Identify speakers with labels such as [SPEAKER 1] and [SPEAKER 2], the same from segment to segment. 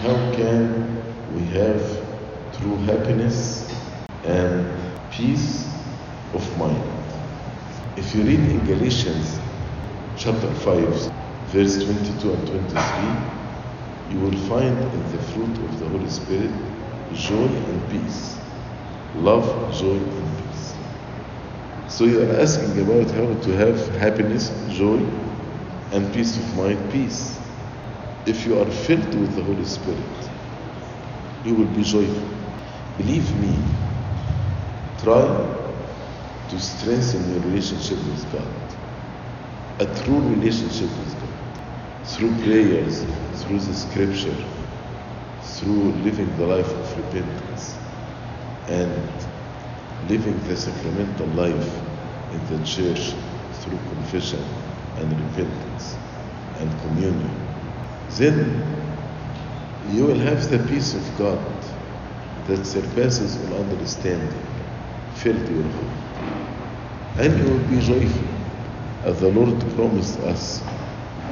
[SPEAKER 1] how can we have true happiness and peace of mind? If you read in Galatians chapter 5, verse 22 and 23, you will find in the fruit of the Holy Spirit joy and peace. Love, joy, and peace. So you are asking about how to have happiness, joy, and peace of mind, peace. If you are filled with the Holy Spirit, you will be joyful. Believe me, try to strengthen your relationship with God. A true relationship with God. Through prayers, through the scripture, through living the life of repentance, and living the sacramental life in the church through confession and repentance and communion, then you will have the peace of God that surpasses all understanding fill your heart. And you will be joyful as the Lord promised us.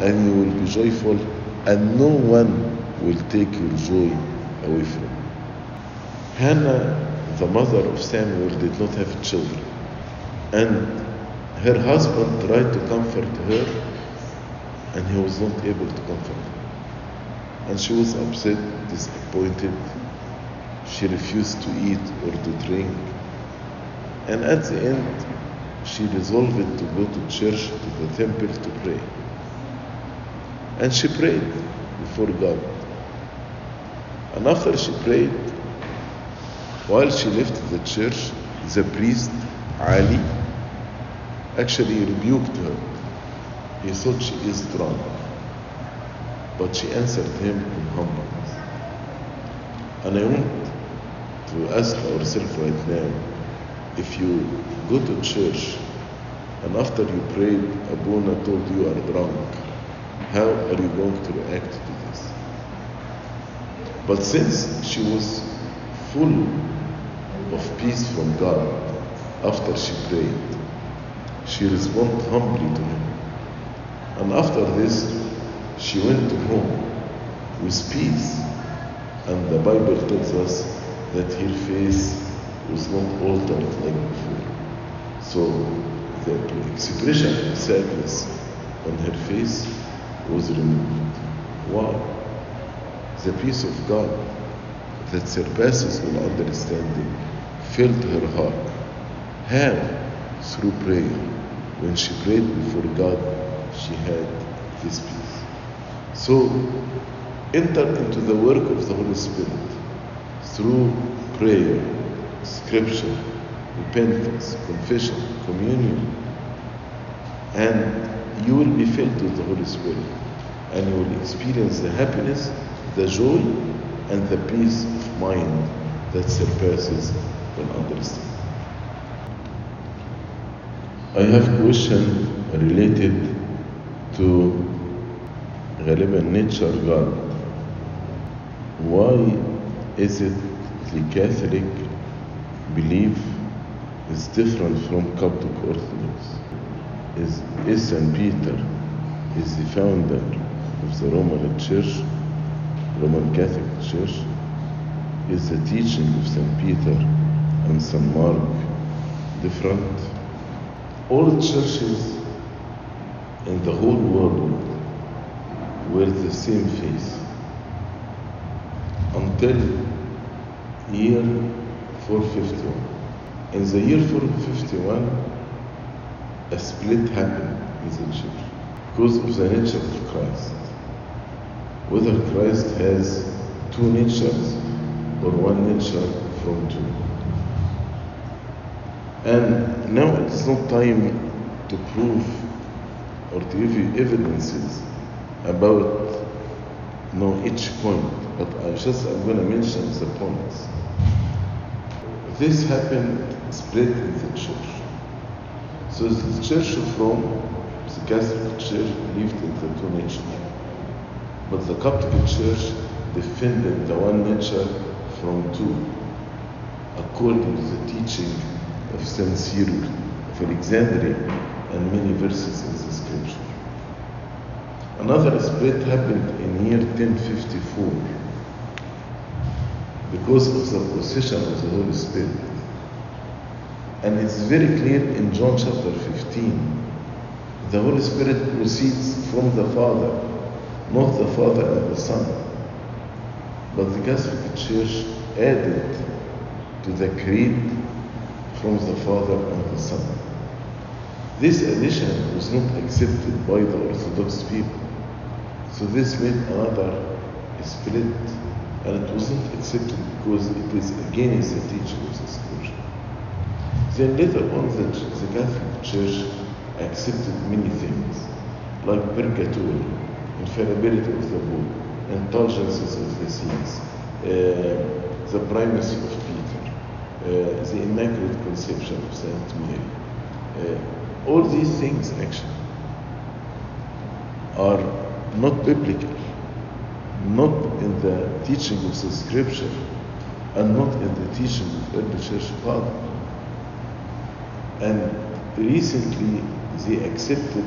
[SPEAKER 1] And you will be joyful, and no one will take your joy away from you. Hannah, the mother of Samuel, did not have children. And her husband tried to comfort her, and he was not able to comfort her. And she was upset, disappointed. She refused to eat or to drink. And at the end, she resolved to go to church, to the temple to pray. And she prayed before God. And after she prayed, while she left the church, the priest, Ali, actually rebuked her. He thought she is drunk. But she answered him in humbleness. And I want to ask ourselves right now if you go to church and after you prayed, Abuna told you are drunk, how are you going to react to this? But since she was full of peace from God after she prayed, she responded humbly to him. And after this, she went home with peace. And the Bible tells us that her face was not altered like before. So the expression of sadness on her face was removed. Why? The peace of God that surpasses all understanding filled her heart. How? Through prayer. When she prayed before God, she had this peace. So, enter into the work of the Holy Spirit through prayer, scripture, repentance, confession, communion, and you will be filled with the Holy Spirit, and you will experience the happiness, the joy, and the peace of mind that surpasses all understanding. I have a question related to غالبا nature God. Why is it the Catholic belief is different from Coptic Orthodox? Is, is St. Peter is the founder of the Roman Church, Roman Catholic Church? Is the teaching of St. Peter and St. Mark different? All churches in the whole world were the same face until year 451. In the year 451, a split happened in the church because of the nature of Christ. Whether Christ has two natures or one nature from two. And now it's not time to prove or to give you evidences about know each point, but I just I'm going to mention the points. This happened spread in the church. So the Church of Rome, the Catholic Church, believed in the two natures, but the Coptic Church defended the one nature from two, according to the teaching of Saint Cyril of Alexandria and many verses. Another split happened in year 1054 because of the procession of the Holy Spirit. And it's very clear in John chapter 15. The Holy Spirit proceeds from the Father, not the Father and the Son. But the Catholic Church added to the creed from the Father and the Son. This addition was not accepted by the Orthodox people. So this made another split and it wasn't accepted because it is against the teaching of the Scripture. Then later on the, the Catholic Church accepted many things like purgatory, infallibility of the Pope, indulgences of the saints, uh, the primacy of Peter, uh, the Immaculate Conception of Saint Mary. Uh, all these things actually are not biblical, not in the teaching of the scripture, and not in the teaching of early church father. And recently they accepted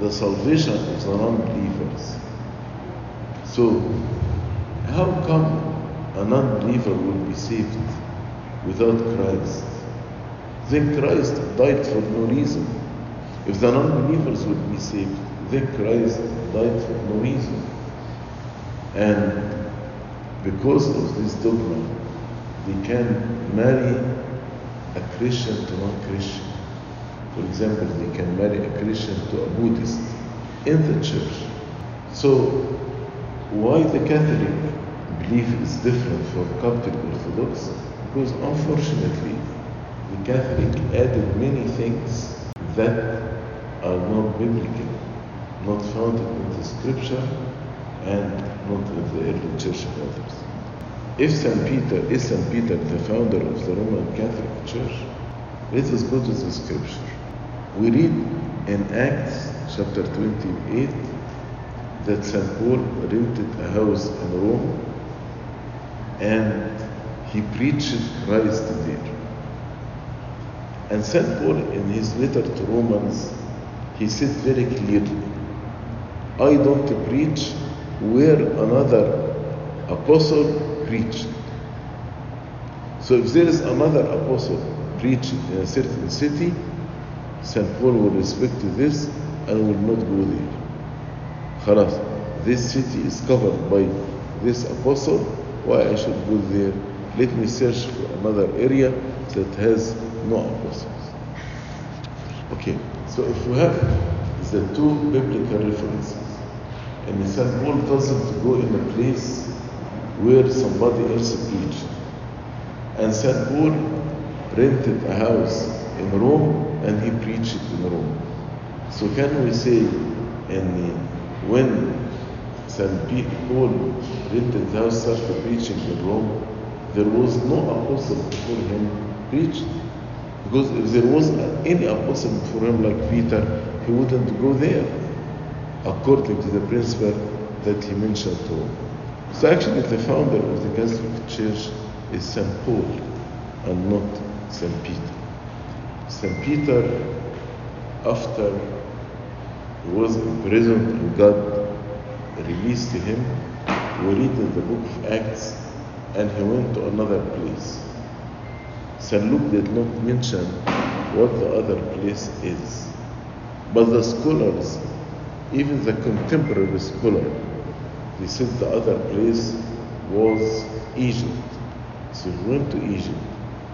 [SPEAKER 1] the salvation of the non-believers. So how come a non-believer will be saved without Christ? Then Christ died for no reason. If the non-believers would be saved, then Christ died for no reason. And because of this dogma, they can marry a Christian to non-Christian. For example, they can marry a Christian to a Buddhist in the church. So why the Catholic belief is different from Coptic Orthodox? Because unfortunately, the Catholic added many things that are not biblical, not found in the scripture, and not in the early church fathers. If St. Peter is St. Peter the founder of the Roman Catholic Church, let us go to the scripture. We read in Acts chapter 28 that St. Paul rented a house in Rome and he preached Christ there. And St. Paul, in his letter to Romans, he said very clearly, I don't preach where another apostle preached. So if there is another apostle preaching in a certain city, St. Paul will respect this and will not go there. Khalas, this city is covered by this apostle, why I should go there? Let me search for another area that has no apostles. Okay, so if we have the two biblical references, and St. Paul doesn't go in a place where somebody else preached, and St. Paul rented a house in Rome and he preached in Rome. So can we say, and when St. Paul rented the house, started preaching in Rome, there was no apostle before him preached. Because if there was any apostle before him like Peter, he wouldn't go there, according to the principle that he mentioned to. So actually the founder of the Catholic Church is St. Paul and not St. Peter. St. Peter, after he was imprisoned and God released him, we read in the book of Acts, and he went to another place. St. Luke did not mention what the other place is. But the scholars, even the contemporary scholar, he said the other place was Egypt. So he went to Egypt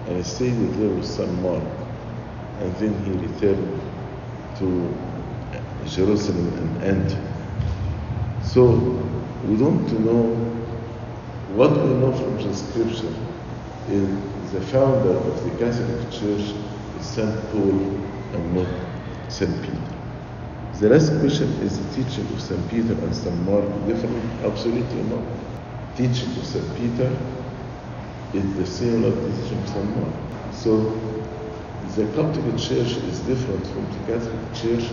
[SPEAKER 1] and he stayed there with St. Mark. And then he returned to Jerusalem and Antioch. So we don't know what we know from the scripture is the founder of the Catholic Church is St. Paul and not St. Peter. The last question is the teaching of St. Peter and St. Mark different? Absolutely not. Teaching of St. Peter is the same as teaching of St. Mark. So the Coptic Church is different from the Catholic Church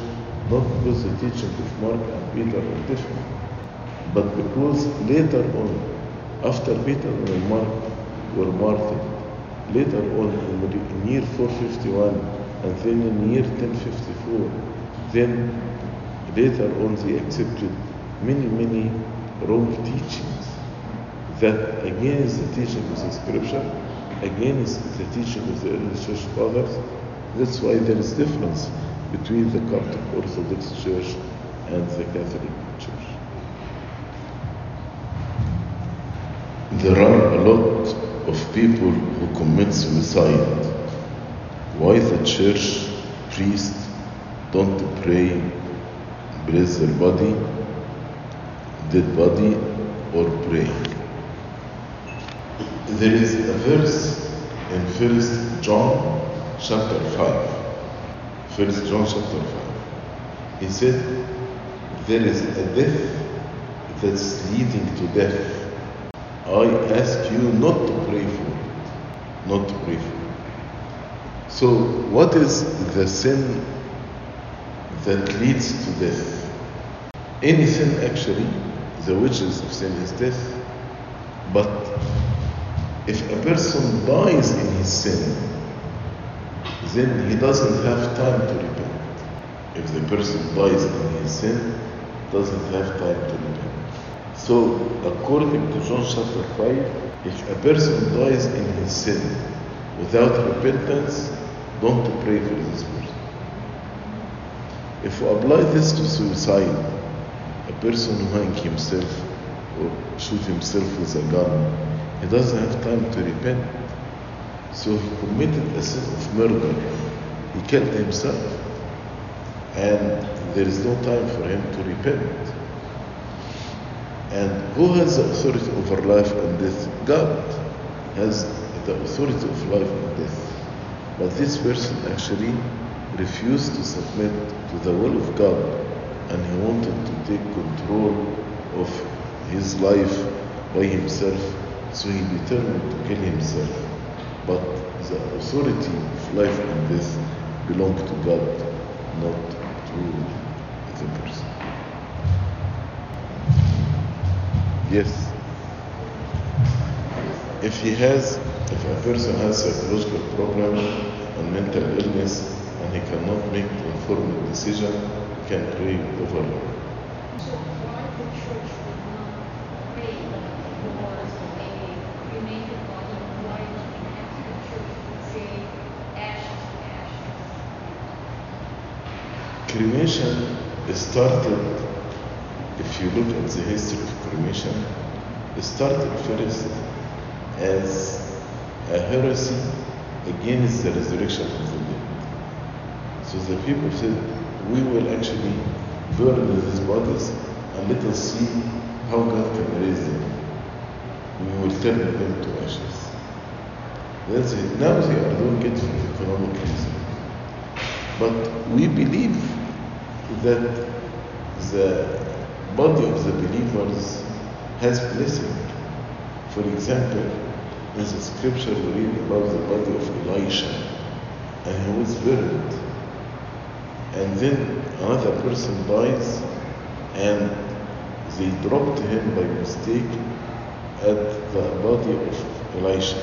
[SPEAKER 1] not because the teaching of Mark and Peter are different, but because later on, after Peter and Mark were martyred, later on in the year 451 and then in the year 1054, then later on they accepted many, many wrong teachings that against the teaching of the scripture, against the teaching of the early church fathers. That's why there is difference between the Coptic Orthodox Church and the Catholic Church. There are a lot of people who commit suicide. Why the church priests don't pray, bless their body, dead body, or pray? There is a verse in First John chapter 5. First John chapter 5. He said, There is a death that's leading to death. I ask you not to pray for it. Not to pray for it. So, what is the sin that leads to death? Any sin, actually, the wages of sin is death. But if a person dies in his sin, then he doesn't have time to repent. If the person dies in his sin, doesn't have time to repent. So, according to John chapter 5, if a person dies in his sin without repentance, don't pray for this person. If we apply this to suicide, a person who hang himself or shoot himself with a gun, he doesn't have time to repent. So he committed a sin of murder. He killed himself. And there is no time for him to repent. And who has the authority over life and death? God has the authority of life and death. But this person actually refused to submit to the will of God and he wanted to take control of his life by himself, so he determined to kill himself. But the authority of life and death belong to God, not to the person. Yes. If he has, if a person has a psychological problem and mental illness he cannot make the informed decision, he can pray over him.
[SPEAKER 2] So why the church would not pray for a cremated body? Why the Catholic Church would say ashes ashes?
[SPEAKER 1] Cremation started, if you look at the history of cremation, it started first as a heresy against the resurrection the people said, we will actually burn these bodies and let us see how God can raise them. We will turn them to ashes. That's it. Now they are doing it for economic reasons. But we believe that the body of the believers has blessing. For example, in the scripture we read about the body of Elisha and he was buried. And then another person dies and they dropped him by mistake at the body of Elisha.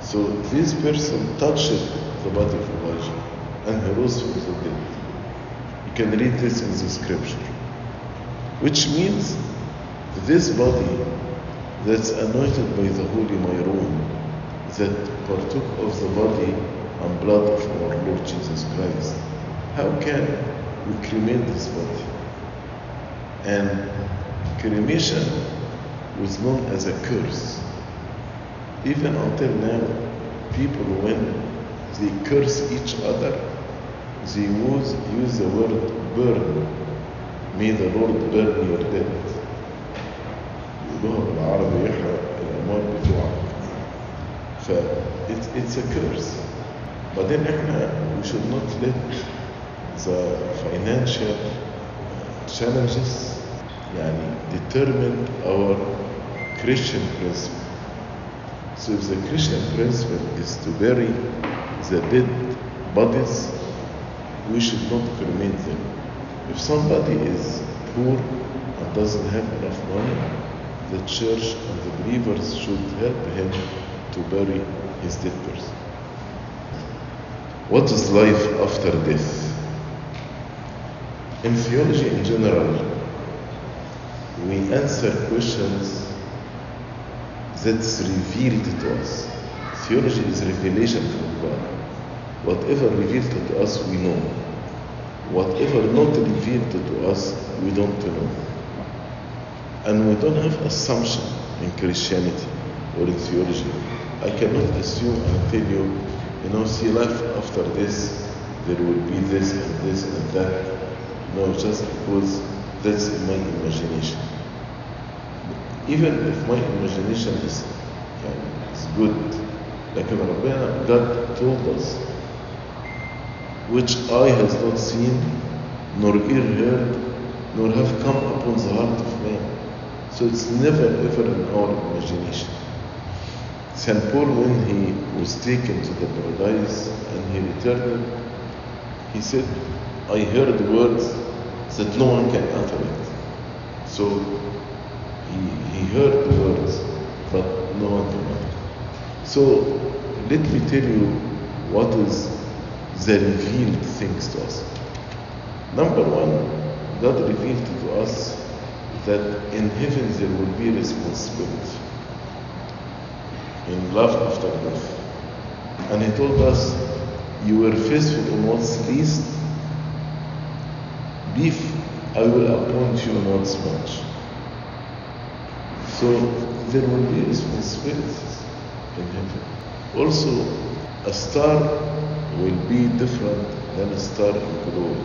[SPEAKER 1] So this person touched the body of Elijah and he rose from the dead. You can read this in the scripture. Which means this body that's anointed by the Holy Myron, that partook of the body and blood of our Lord Jesus Christ, how can we cremate this body? And cremation was known as a curse. Even until now, people, when they curse each other, they use, use the word burn. May the Lord burn your dead. يقولوها بالعربي يحرق الأموال بتوعك. ف it's, it's a curse. بعدين احنا we should not let the financial challenges يعني determine our Christian principle. So if the Christian principle is to bury the dead bodies, we should not cremate them. If somebody is poor and doesn't have enough money, the church and the believers should help him to bury his dead person. What is life after death? In theology in general, we answer questions that's revealed to us. Theology is revelation from God. Whatever revealed to us, we know. Whatever not revealed to us, we don't know. And we don't have assumption in Christianity or in theology. I cannot assume and tell you, you know, see life after this, there will be this and this and that. No, just because that's my imagination. Even if my imagination is, uh, is good, like Rabbana, God told us, which eye has not seen, nor ear heard, nor have come upon the heart of man. So it's never ever in our imagination. St. Paul, when he was taken to the paradise and he returned, he said, I heard words that no one can utter it. So he, he heard the words, but no one can utter it. So let me tell you what is the revealed things to us. Number one, God revealed to us that in heaven there will be responsibility in love after death. And He told us, You were faithful in what's least, beef, I will appoint you what's much. So there will be responsibilities in heaven. Also, a star will be different than a star in glory.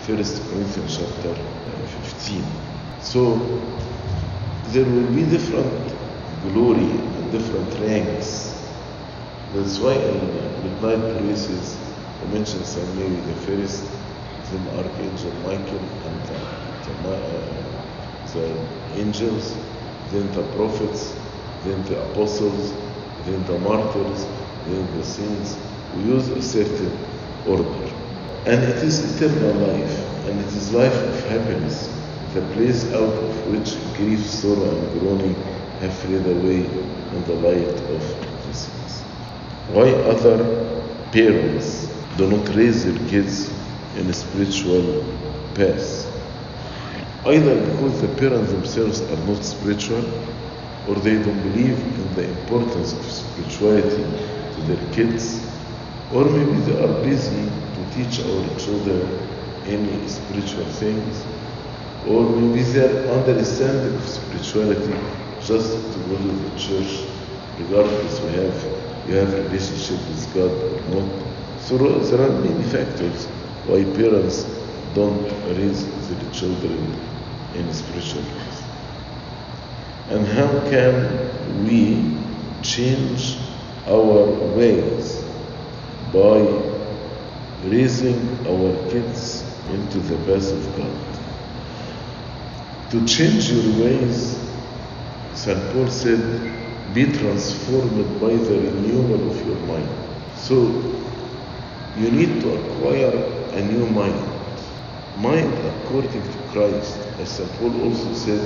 [SPEAKER 1] First Corinthians chapter 15. So there will be different glory and different ranks. That's why in midnight praises we mention Saint Mary the first, then Archangel Michael and the, the, uh, the angels, then the prophets, then the apostles, then the martyrs, then the saints. We use a certain order. And it is eternal life, and it is life of happiness, the place out of which grief, sorrow, and groaning have fled away in the light of saints. Why other parents do not raise their kids in a spiritual path? Either because the parents themselves are not spiritual, or they don't believe in the importance of spirituality to their kids, or maybe they are busy to teach our children any spiritual things, or maybe their understanding of spirituality just to go to the church, regardless we have you have relationship with God or not. So there are many factors why parents don't raise their children in spiritual path. And how can we change our ways by raising our kids into the path of God? To change your ways, St. Paul said, be transformed by the renewal of your mind. So you need to acquire a new mind. Mind according to Christ. As St. Paul also said,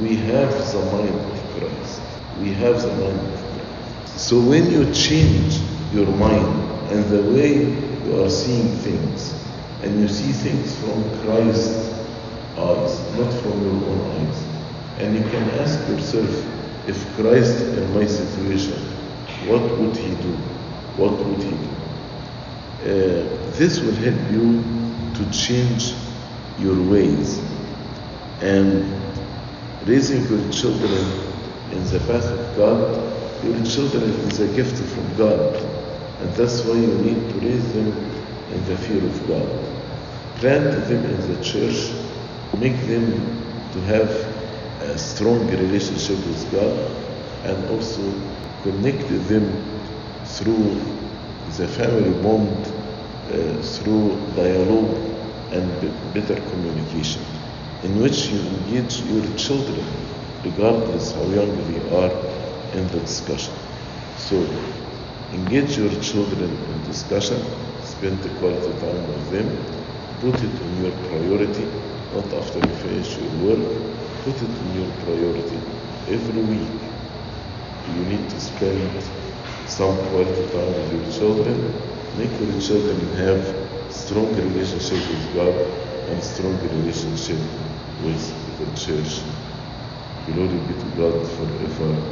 [SPEAKER 1] we have the mind of Christ. We have the mind of Christ. So when you change your mind and the way you are seeing things, and you see things from Christ's eyes, not from your own eyes, and you can ask yourself, if Christ in my situation, what would he do? What would he do? Uh, this will help you to change your ways and raising your children in the path of God. Your children is a gift from God, and that's why you need to raise them in the fear of God. Plant them in the church, make them to have a strong relationship with God and also connect them through the family bond, uh, through dialogue and better communication, in which you engage your children, regardless how young they are, in the discussion. So, engage your children in discussion, spend the quality time with them, put it on your priority, not after you finish your work, put it on your priority every week. You need to spend some quality time with your children. Make your children have strong relationship with God and strong relationship with the church. Glory be to God forever